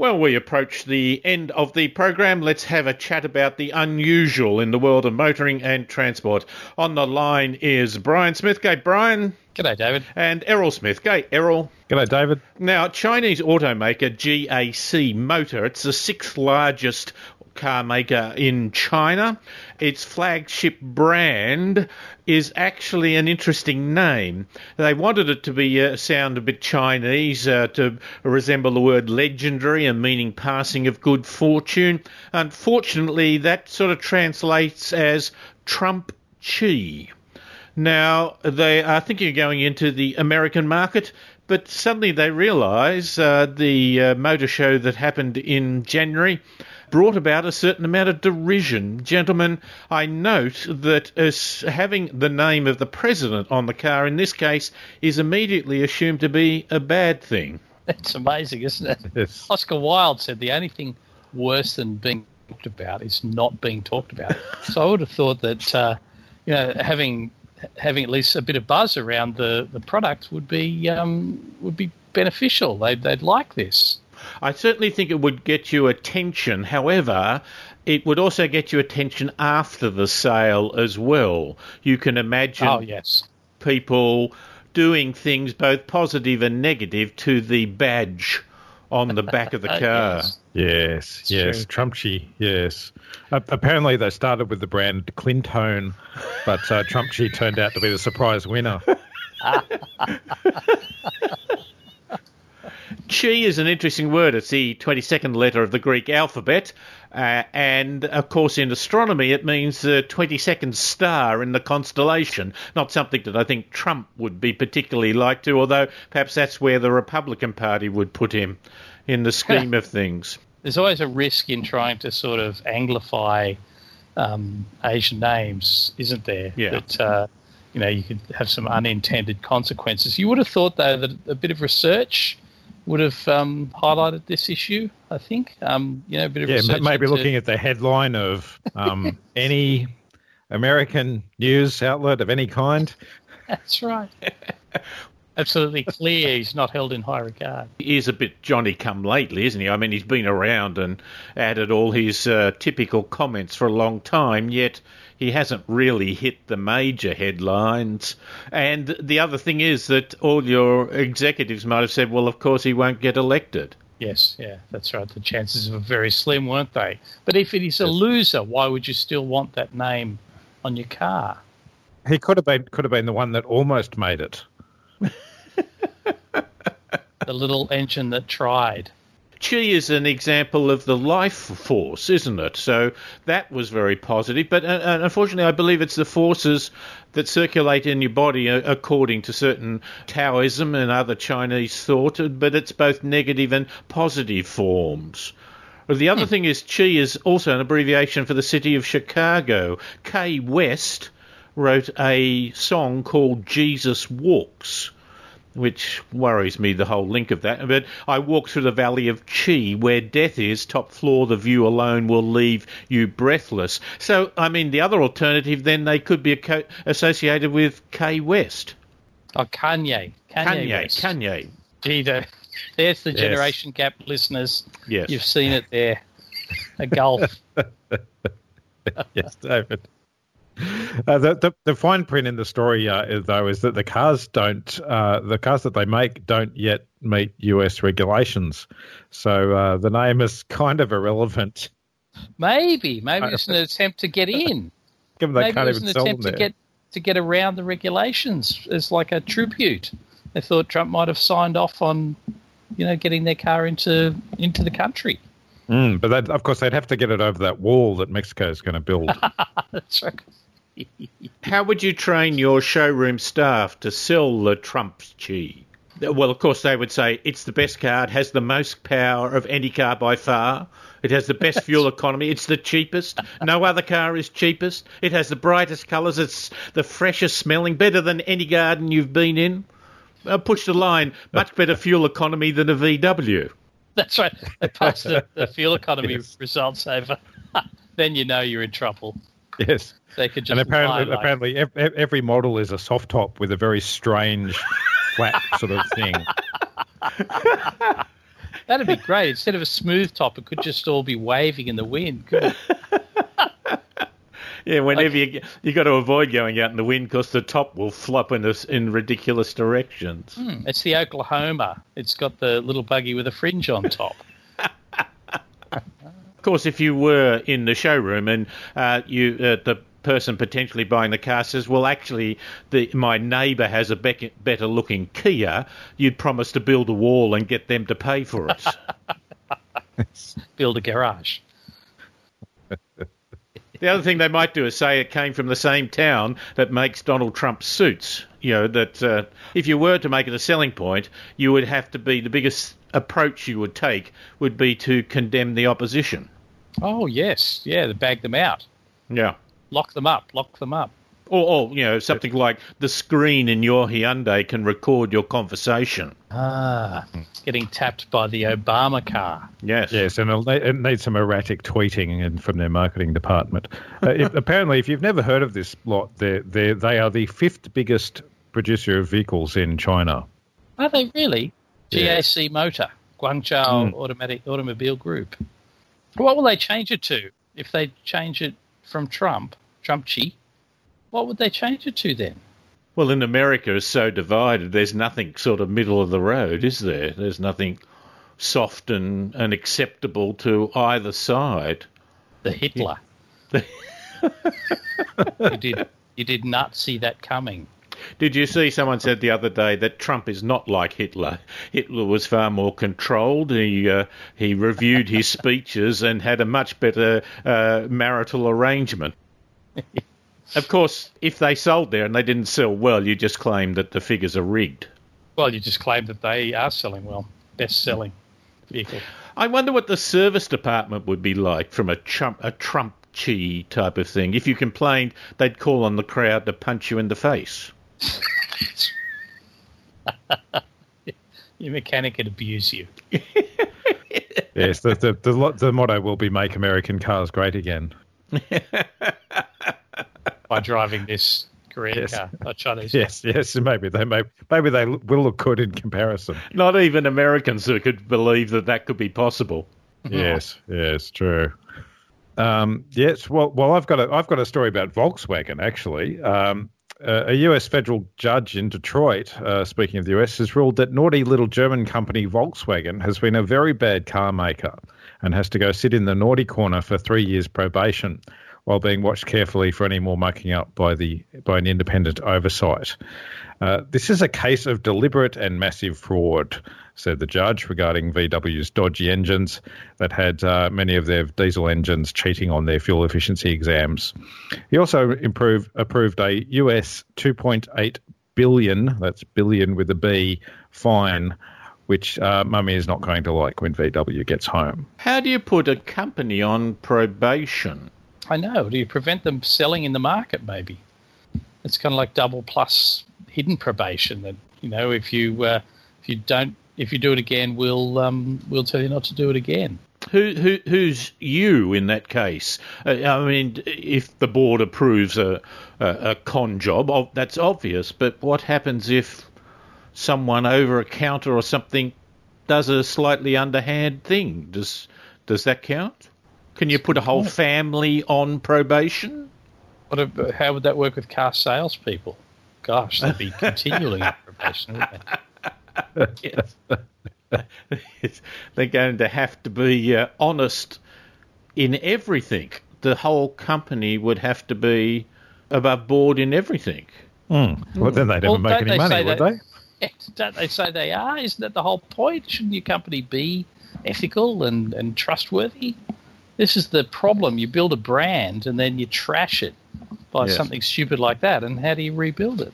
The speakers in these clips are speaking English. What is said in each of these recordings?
Well, we approach the end of the program. Let's have a chat about the unusual in the world of motoring and transport. On the line is Brian Smithgate. Brian. G'day, David. And Errol Smith. G'day, Errol. G'day, David. Now, Chinese automaker GAC Motor, it's the sixth largest car maker in China. Its flagship brand is actually an interesting name. They wanted it to be uh, sound a bit Chinese, uh, to resemble the word legendary and meaning passing of good fortune. Unfortunately, that sort of translates as Trump Chi. Now, they are thinking of going into the American market, but suddenly they realise uh, the uh, motor show that happened in January brought about a certain amount of derision. Gentlemen, I note that as having the name of the president on the car in this case is immediately assumed to be a bad thing. It's amazing, isn't it? Yes. Oscar Wilde said the only thing worse than being talked about is not being talked about. so I would have thought that uh, you know having having at least a bit of buzz around the, the product would be um, would be beneficial. They'd they'd like this. I certainly think it would get you attention. However, it would also get you attention after the sale as well. You can imagine Oh yes, people doing things both positive and negative to the badge on the back of the Uh, car. yes. Yes, It's yes, Trumpchi, yes. Uh, apparently, they started with the brand Clintone, but uh, Trumpchi turned out to be the surprise winner. Chi is an interesting word. It's the 22nd letter of the Greek alphabet. Uh, and of course, in astronomy, it means the 22nd star in the constellation. Not something that I think Trump would be particularly like to, although perhaps that's where the Republican Party would put him in the scheme of things. There's always a risk in trying to sort of anglify um, Asian names, isn't there? Yeah. That uh, you know you could have some unintended consequences. You would have thought though that a bit of research would have um, highlighted this issue. I think um, you know a bit of Yeah, maybe into- looking at the headline of um, any American news outlet of any kind. That's right. Absolutely clear. He's not held in high regard. He is a bit Johnny come lately, isn't he? I mean, he's been around and added all his uh, typical comments for a long time, yet he hasn't really hit the major headlines. And the other thing is that all your executives might have said, well, of course, he won't get elected. Yes, yeah, that's right. The chances were very slim, weren't they? But if it is a loser, why would you still want that name on your car? He could have been could have been the one that almost made it. The little engine that tried. Chi is an example of the life force, isn't it? So that was very positive. But uh, uh, unfortunately, I believe it's the forces that circulate in your body uh, according to certain Taoism and other Chinese thought, uh, but it's both negative and positive forms. The other thing is Chi is also an abbreviation for the city of Chicago. Kay West wrote a song called Jesus Walks which worries me the whole link of that. But I walk through the valley of Chi, where death is, top floor, the view alone will leave you breathless. So, I mean, the other alternative then they could be co- associated with K West. Oh, Kanye. Kanye. Kanye, West. Kanye. Gee, there- there's the Yes. generation gap, listeners. Yes. You've seen it there. A gulf. yes, David. Uh, the, the the fine print in the story, uh, though, is that the cars don't, uh, the cars that they make don't yet meet US regulations. So uh, the name is kind of irrelevant, Maybe. Maybe it's an attempt to get in. given they Maybe can't even an sell them attempt to get to get around the regulations as like a tribute. They thought Trump might have signed off on, you know, getting their car into into the country. Mm, but of course, they'd have to get it over that wall that Mexico is going to build. That's right. How would you train your showroom staff to sell the Trump Chi? Well, of course, they would say it's the best car. It has the most power of any car by far. It has the best fuel economy. It's the cheapest. No other car is cheapest. It has the brightest colours. It's the freshest smelling, better than any garden you've been in. Uh, push the line, much better fuel economy than a VW. That's right. They pass the, the fuel economy Yes. results over. then you know you're in trouble. Yes. They could just And apparently, lie like- apparently, ev- ev- every model is a soft top with a very strange, flat sort of thing. That'd be great. Instead of a smooth top, it could just all be waving in the wind. couldn't it? Yeah, whenever you you got to avoid going out in the wind because the top will flop in us in ridiculous directions. Hmm, It's the Oklahoma. It's got the little buggy with a fringe on top. Of course, if you were in the showroom and uh, you uh, the person potentially buying the car says, "Well, actually, the, my neighbour has a bec- better looking Kia," you'd promise to build a wall and get them to pay for it. Build a garage. The other thing they might do is say it came from the same town that makes Donald Trump suits. You know, that uh, if you were to make it a selling point, you would have to be the biggest approach you would take would be to condemn the opposition. Oh yes, yeah. To bag them out, Yeah. lock them up, lock them up. Or, or, you know, something like the screen in your Hyundai can record your conversation. Ah, getting tapped by the Obama car. Yes. Yes, and it'll, needs some erratic tweeting and from their marketing department. Uh, if, apparently, if you've never heard of this lot, they're, they're, they are the fifth biggest producer of vehicles in China. Are they really? Yeah. GAC Motor, Guangzhou hmm. Automatic Automobile Group. What will they change it to? If they change it from Trump, Trumpchi, what would they change it to then? Well, in America, it's so divided, there's nothing sort of middle of the road, is there? There's nothing soft and, and acceptable to either side. The Hitler. you did you did not see that coming. Did you see someone said the other day that Trump is not like Hitler? Hitler was far more controlled. He uh, he reviewed his speeches and had a much better uh, marital arrangement. of course, if they sold there and they didn't sell well, you just claim that the figures are rigged. Well, you just claim that they are selling well, best selling vehicle. I wonder what the service department would be like from a Trump a Trump chi type of thing. If you complained, they'd call on the crowd to punch you in the face. Your mechanic could abuse you. Yes, the, the, the, the motto will be "Make American cars great again." by driving this Korean Yes. car or Chinese. Yes, yes, and maybe they may, maybe they will look good in comparison. Not even Americans who could believe that that could be possible. Yes, yes, true. Um, yes, well, well, I've got a, I've got a story about Volkswagen actually. Um, a U.S. federal judge in Detroit, uh, speaking of the U.S., has ruled that naughty little German company Volkswagen has been a very bad car maker and has to go sit in the naughty corner for three years probation, while being watched carefully for any more mucking up by the by an independent oversight. Uh, this is a case of deliberate and massive fraud, said the judge regarding VW's dodgy engines that had uh, many of their diesel engines cheating on their fuel efficiency exams. He also improved, approved a US 2.8 billion, that's billion with a B, fine, which uh, Mummy is not going to like when VW gets home. How do you put a company on probation? I know. Do you prevent them selling in the market? Maybe it's kind of like double plus hidden probation. That you know, if you uh, if you don't if you do it again, we'll um, we'll tell you not to do it again. Who, who who's you in that case? Uh, I mean, if the board approves a a, a con job, ob- that's obvious. But what happens if someone over a counter or something does a slightly underhand thing? Does does that count? Can you put a whole family on probation? What? ab- How would that work with car salespeople? Gosh, they'd be continually on probation. Wouldn't they? Yes. They're going to have to be uh, honest in everything. The whole company would have to be above board in everything. Well, then they'd never Well, make any money, would that- they? Don't they say they are? Isn't that the whole point? Shouldn't your company be ethical and, and trustworthy? This is the problem. You build a brand and then you trash it by Yes. something stupid like that. And how do you rebuild it?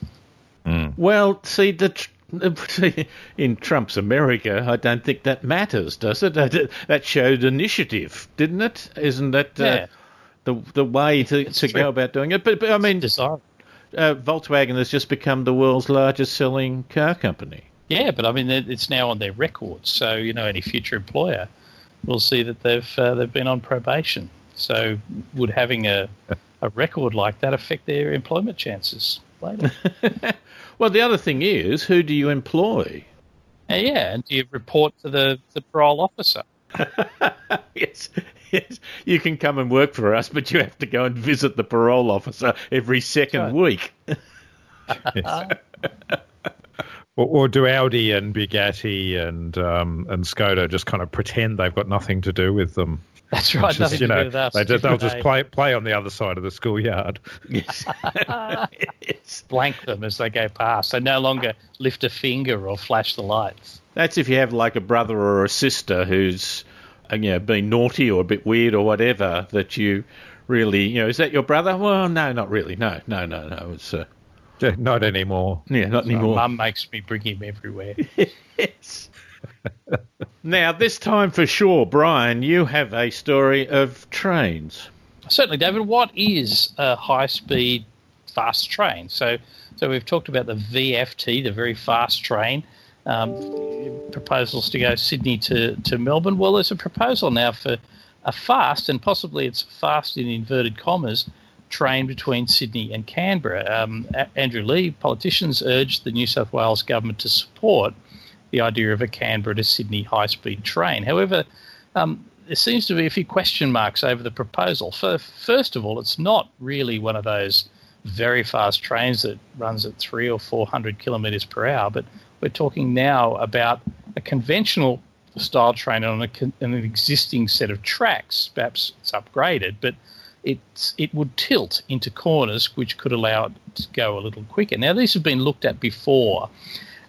Well, see, the tr- in Trump's America, I don't think that matters, does it? That, that showed initiative, didn't it? Isn't that uh, Yeah. the the way to, to true. go about doing it? But, but I mean, Desirable. uh, Volkswagen has just become the world's largest selling car company. Yeah, but I mean, it's now on their records. So you know, any future employer will see that they've uh, they've been on probation. So would having a a record like that affect their employment chances later? Well, the other thing is, who do you employ? Uh, yeah, and do you report to the, the parole officer? yes, yes. You can come and work for us, but you have to go and visit the parole officer every second Right. week. Or, or do Audi and Bugatti and um, and Skoda just kind of pretend they've got nothing to do with them? That's right. Just, nothing you to know, do with us. they just, they'll just play play on the other side of the schoolyard. Yes. Yes. blank them as they go past. They no longer lift a finger or flash the lights. That's if you have like a brother or a sister who's, uh, you know, been naughty or a bit weird or whatever. That you really, you know, is that your brother? Well, no, not really. No, no, no, no. It's uh, Yeah, Not anymore. yeah, not My anymore. mum makes me bring him everywhere. Yes. now, this time for sure, Brian, you have a story of trains. Certainly, David. What is a high-speed fast train? So, so we've talked about the VFT, the very fast train. Um, proposals to go Sydney to, to Melbourne. Well, there's a proposal now for a fast, and possibly it's fast in inverted commas, train between Sydney and Canberra. Um, Andrew Leigh, politicians urged the New South Wales government to support the idea of a Canberra to Sydney high speed train. However, um, there seems to be a few question marks over the proposal. For, first of all, it's not really one of those very fast trains that runs at three or four hundred kilometres per hour, but we're talking now about a conventional style train on a, on an existing set of tracks. Perhaps it's upgraded, but it's, it would tilt into corners, which could allow it to go a little quicker. Now, these have been looked at before,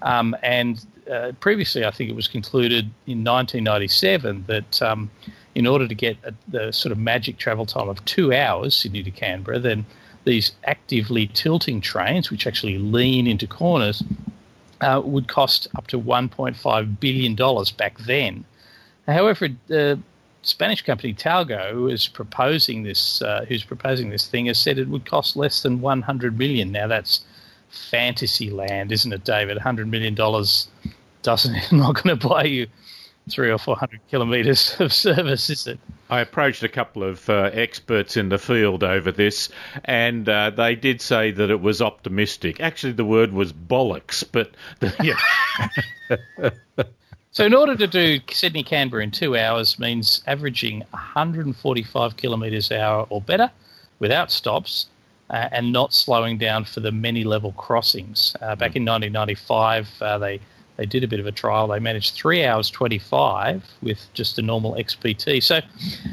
um, and uh, previously, I think it was concluded in 1997 that um, in order to get a, the sort of magic travel time of two hours, Sydney to Canberra, then these actively tilting trains, which actually lean into corners, uh, would cost up to $1.5 billion back then. However, the Spanish company Talgo, who is proposing this, uh, who's proposing this thing, has said it would cost less than 100 million. Now that's fantasy land, isn't it, David? 100 million dollars doesn't not going to buy you three or four hundred kilometres of service, is it? I approached a couple of uh, experts in the field over this, and uh, they did say that it was optimistic. Actually, the word was bollocks, but yeah, So, in order to do Sydney Canberra in two hours means averaging 145 kilometres an hour or better without stops uh, and not slowing down for the many level crossings. Uh, back in 1995, uh, they they did a bit of a trial. They managed three hours 25 with just a normal XPT. So,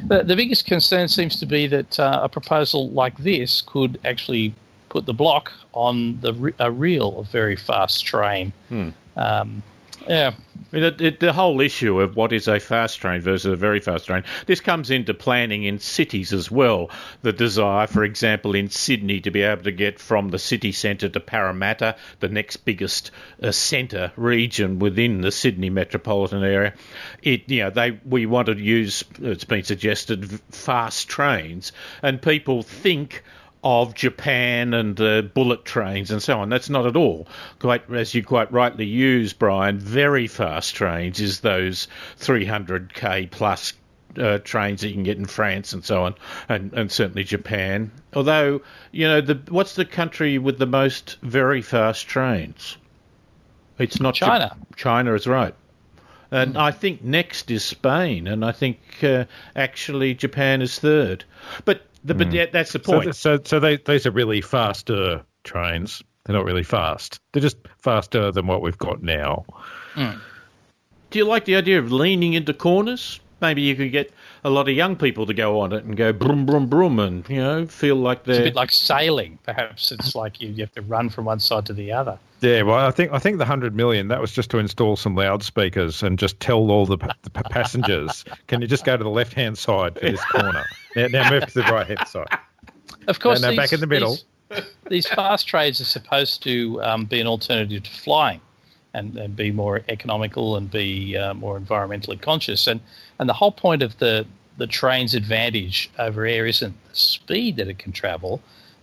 the, the biggest concern seems to be that uh, a proposal like this could actually put the block on the re- a real very fast train. Um, yeah, it, it, the whole issue of what is a fast train versus a very fast train, this comes into planning in cities as well. The desire, for example, in Sydney to be able to get from the city centre to Parramatta, the next biggest uh, centre region within the Sydney metropolitan area. It, you know, they we want to use. It's been suggested fast trains, and people think of Japan and uh, bullet trains and so on. That's not at all. Quite as you quite rightly use, Brian. Very fast trains is those 300k plus uh, trains that you can get in France and so on, and, and certainly Japan. Although you know, the what's the country with the most very fast trains? It's not China. China is right. And I think next is Spain, and I think uh, actually Japan is third. But the, mm. but yeah, that's the So, point. so, so they, these are really faster trains. They're not really fast. They're just faster than what we've got now. Hmm. Do you like the idea of leaning into corners? Maybe you could get a lot of young people to go on it and go brum brum brum, and you know feel like they're It's a bit like sailing. Perhaps it's like you, you have to run from one side to the other. Yeah, well, I think I think the hundred million that was just to install some loudspeakers and just tell all the, the passengers, "Can you just go to the left hand side for this corner? Now, now move to the right hand side." Of course, no, these, back in the middle. These, these fast trades are supposed to um, be an alternative to flying, and, and be more economical and be uh, more environmentally conscious. And and the whole point of the the train's advantage over air isn't the speed that it can travel,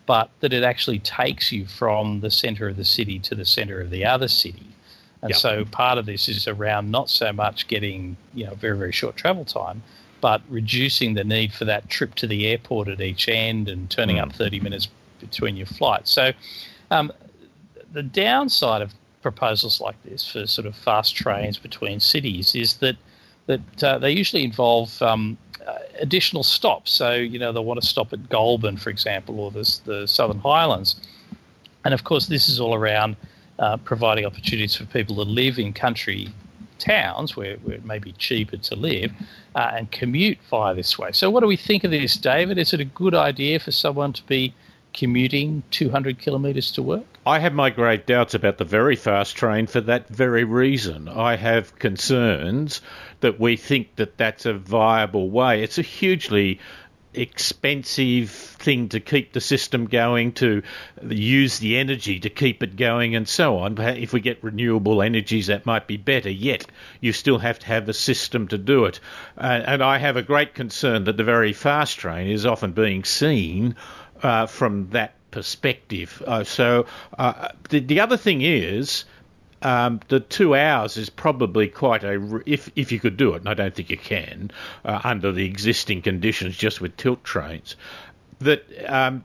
but that it actually takes you from the centre of the city to the centre of the other city. And Yep. so part of this is around not so much getting you know very very short travel time, but reducing the need for that trip to the airport at each end and turning up 30 minutes between your flights. So um, the downside of proposals like this for sort of fast trains between cities is that that uh, they usually involve um, uh, additional stops. So you know they want to stop at Goulburn, for example, or the, the Southern Highlands, and of course this is all around uh, providing opportunities for people to live in country towns where, where it may be cheaper to live uh, and commute via this way. So, what do we think of this, David? Is it a good idea for someone to be commuting 200 kilometres to work? I have my great doubts about the very fast train for that very reason. I have concerns that we think that that's a viable way. It's a hugely expensive thing to keep the system going, to use the energy to keep it going, and so on. If we get renewable energies, that might be better. Yet, you still have to have the system to do it. Uh, and I have a great concern that the very fast train is often being seen uh, from that perspective. Uh, so, uh, the, the other thing is, um, the two hours is probably quite a if if you could do it, and I don't think you can uh, under the existing conditions, just with tilt trains. That um,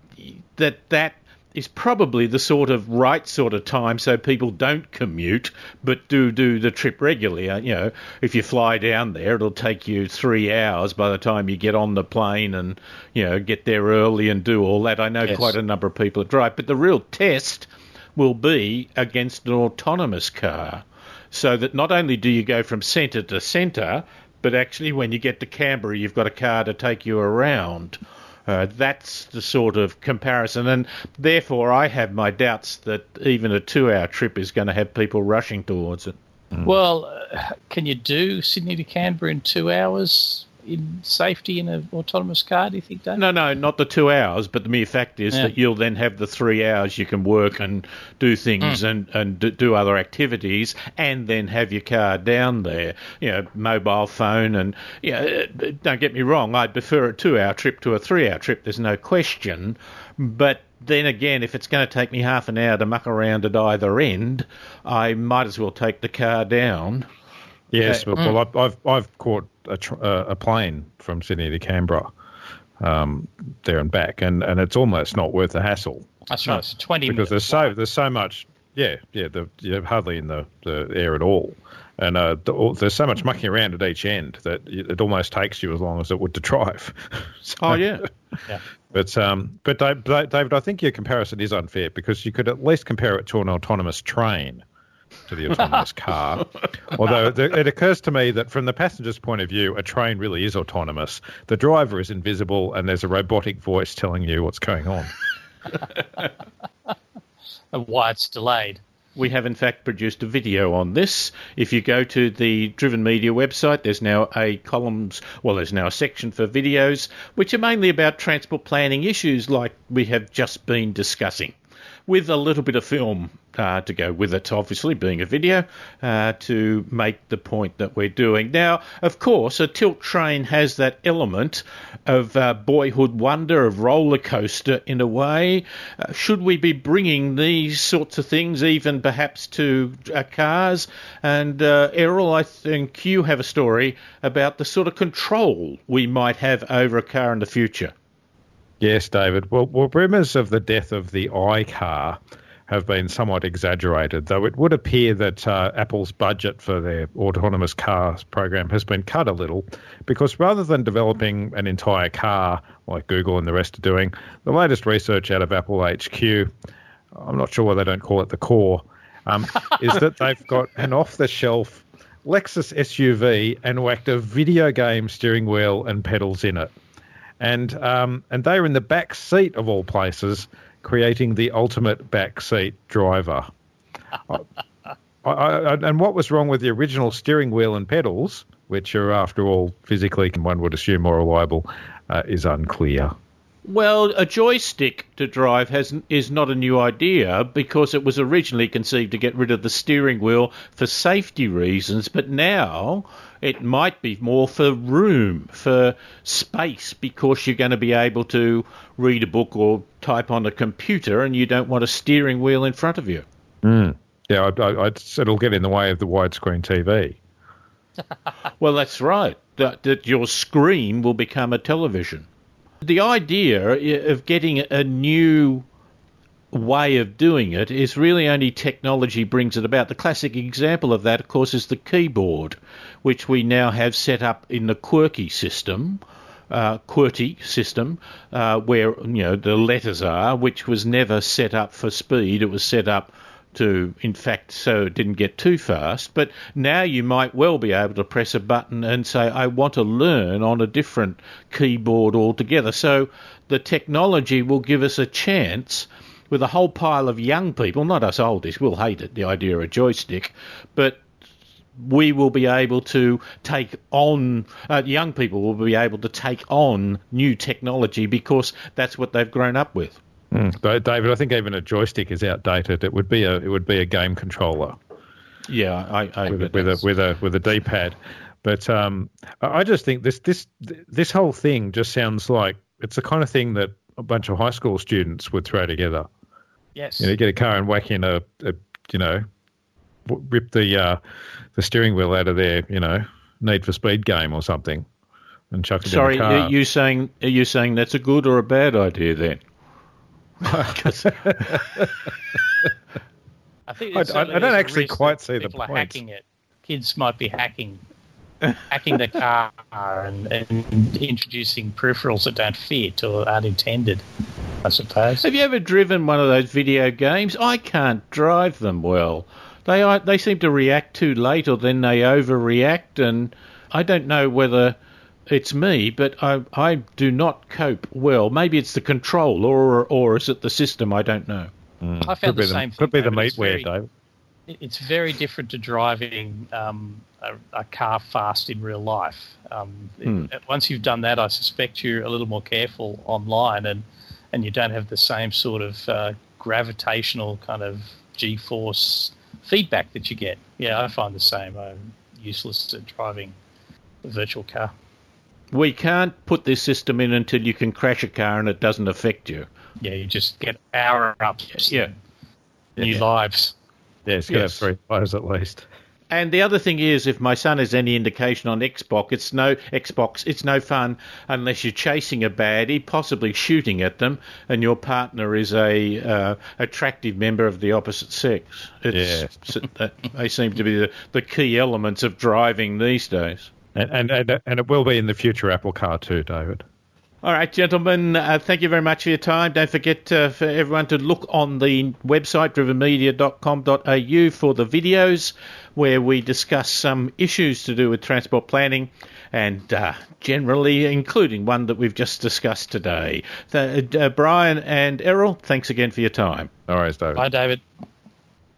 that that is probably the sort of right sort of time so people don't commute but do do the trip regularly. Uh, you know, if you fly down there, it'll take you three hours by the time you get on the plane and you know get there early and do all that. I know yes. quite a number of people that drive, but the real test will be against an autonomous car. So that not only do you go from centre to centre, but actually when you get to Canberra, you've got a car to take you around. Uh, that's the sort of comparison, and therefore I have my doubts that even a two-hour trip is going to have people rushing towards it. Well, uh, can you do Sydney to Canberra in two hours? In safety in an autonomous car? Do you think, Dave? No, no, not the two hours, but the mere fact is yeah. that you'll then have the three hours you can work and do things mm. and and do other activities, and then have your car down there. You know, mobile phone, and you know, don't get me wrong, I'd prefer a two-hour trip to a three-hour trip. There's no question, but then again, if it's going to take me half an hour to muck around at either end, I might as well take the car down. Yes, uh, well, mm. I've I've caught a, tr- uh, a plane from Sydney to Canberra, um, there and back, and, and it's almost not worth the hassle. That's right. It's twenty because there's so there's so much. Yeah, yeah. The, you're hardly in the, the air at all, and uh, there's so much mucking around at each end that it almost takes you as long as it would to drive. so, oh yeah, yeah. But um, but David, I think your comparison is unfair because you could at least compare it to an autonomous train to the autonomous car. Although it occurs to me that from the passenger's point of view, a train really is autonomous. The driver is invisible, and there's a robotic voice telling you what's going on. and why it's delayed. We have, in fact, produced a video on this. If you go to the Driven Media website, there's now a columns, well, there's now a section for videos, which are mainly about transport planning issues like we have just been discussing with a little bit of film uh, to go with it, obviously, being a video, uh, to make the point that we're doing. Now, of course, a tilt train has that element of uh, boyhood wonder, of roller coaster in a way. Uh, should we be bringing these sorts of things, even perhaps to uh, cars? And uh, Errol, I think you have a story about the sort of control we might have over a car in the future. Yes, David. Well, well rumours of the death of the iCar have been somewhat exaggerated, though it would appear that uh, Apple's budget for their autonomous car program has been cut a little because rather than developing an entire car like Google and the rest are doing, the latest research out of Apple HQ, I'm not sure why they don't call it the core, um, is that they've got an off the shelf Lexus SUV and whacked a video game steering wheel and pedals in it. And um, and they're in the back seat of all places, creating the ultimate backseat driver. I, I, and what was wrong with the original steering wheel and pedals, which are after all physically, one would assume, more reliable, uh, is unclear. Well, a joystick to drive has is not a new idea because it was originally conceived to get rid of the steering wheel for safety reasons, but now it might be more for room, for space, because you're going to be able to read a book or type on a computer and you don't want a steering wheel in front of you. Mm. Yeah, I, I, it'll get in the way of the widescreen TV. well, that's right. That, that your screen will become a television the idea of getting a new way of doing it is really only technology brings it about. The classic example of that, of course, is the keyboard, which we now have set up in the QWERTY system. Uh, QWERTY system, uh, where you know the letters are, which was never set up for speed. It was set up to, in fact, so it didn't get too fast. But now you might well be able to press a button and say, I want to learn on a different keyboard altogether. So the technology will give us a chance with a whole pile of young people, not us oldies, we'll hate it, the idea of a joystick, but we will be able to take on, uh, young people will be able to take on new technology because that's what they've grown up with. Mm. David, I think even a joystick is outdated. It would be a it would be a game controller. Yeah, I, I with, a, with a with a with a D pad. But um, I just think this this this whole thing just sounds like it's the kind of thing that a bunch of high school students would throw together. Yes. You know, get a car and whack in a, a you know, rip the uh, the steering wheel out of their you know Need for Speed game or something, and chuck it Sorry, in the car. are you saying are you saying that's a good or a bad idea then? I think I- I- I don't actually quite see the point. hacking it. Kids might be hacking, hacking the car and, and introducing peripherals that don't fit or aren't intended. I suppose. Have you ever driven one of those video games? I can't drive them well. They are, they seem to react too late, or then they overreact, and I don't know whether it's me, but I I do not cope well. Maybe it's the control, or or is it the system? I don't know. I found could the same the, thing. could be the David. It's meatware, very- It's very different to driving um, a, a car fast in real life. Um, it- once you've done that, I suspect you're a little more careful online, and and you don't have the same sort of uh, gravitational kind of G-force feedback that you get. Yeah, I find the same. I'm useless at driving a virtual car. We can't put this system in until you can crash a car and it doesn't affect you. Yeah, you just get power ups. Yeah. New Yeah. lives. Yeah, it's got to have Yes. three players at least. And the other thing is, if my son has any indication on Xbox, it's no Xbox. It's no fun unless you're chasing a baddie, possibly shooting at them, and your partner is a uh, attractive member of the opposite sex. It's, that, they seem to be the, the key elements of driving these days. And, and and and it will be in the future Apple Car too, David. All right, gentlemen, uh, thank you very much for your time. Don't forget uh, for everyone to look on the website, drivenmedia.com.au, for the videos where we discuss some issues to do with transport planning and uh, generally including one that we've just discussed today. The, uh, Brian and Errol, thanks again for your time. All right, David. Bye, David.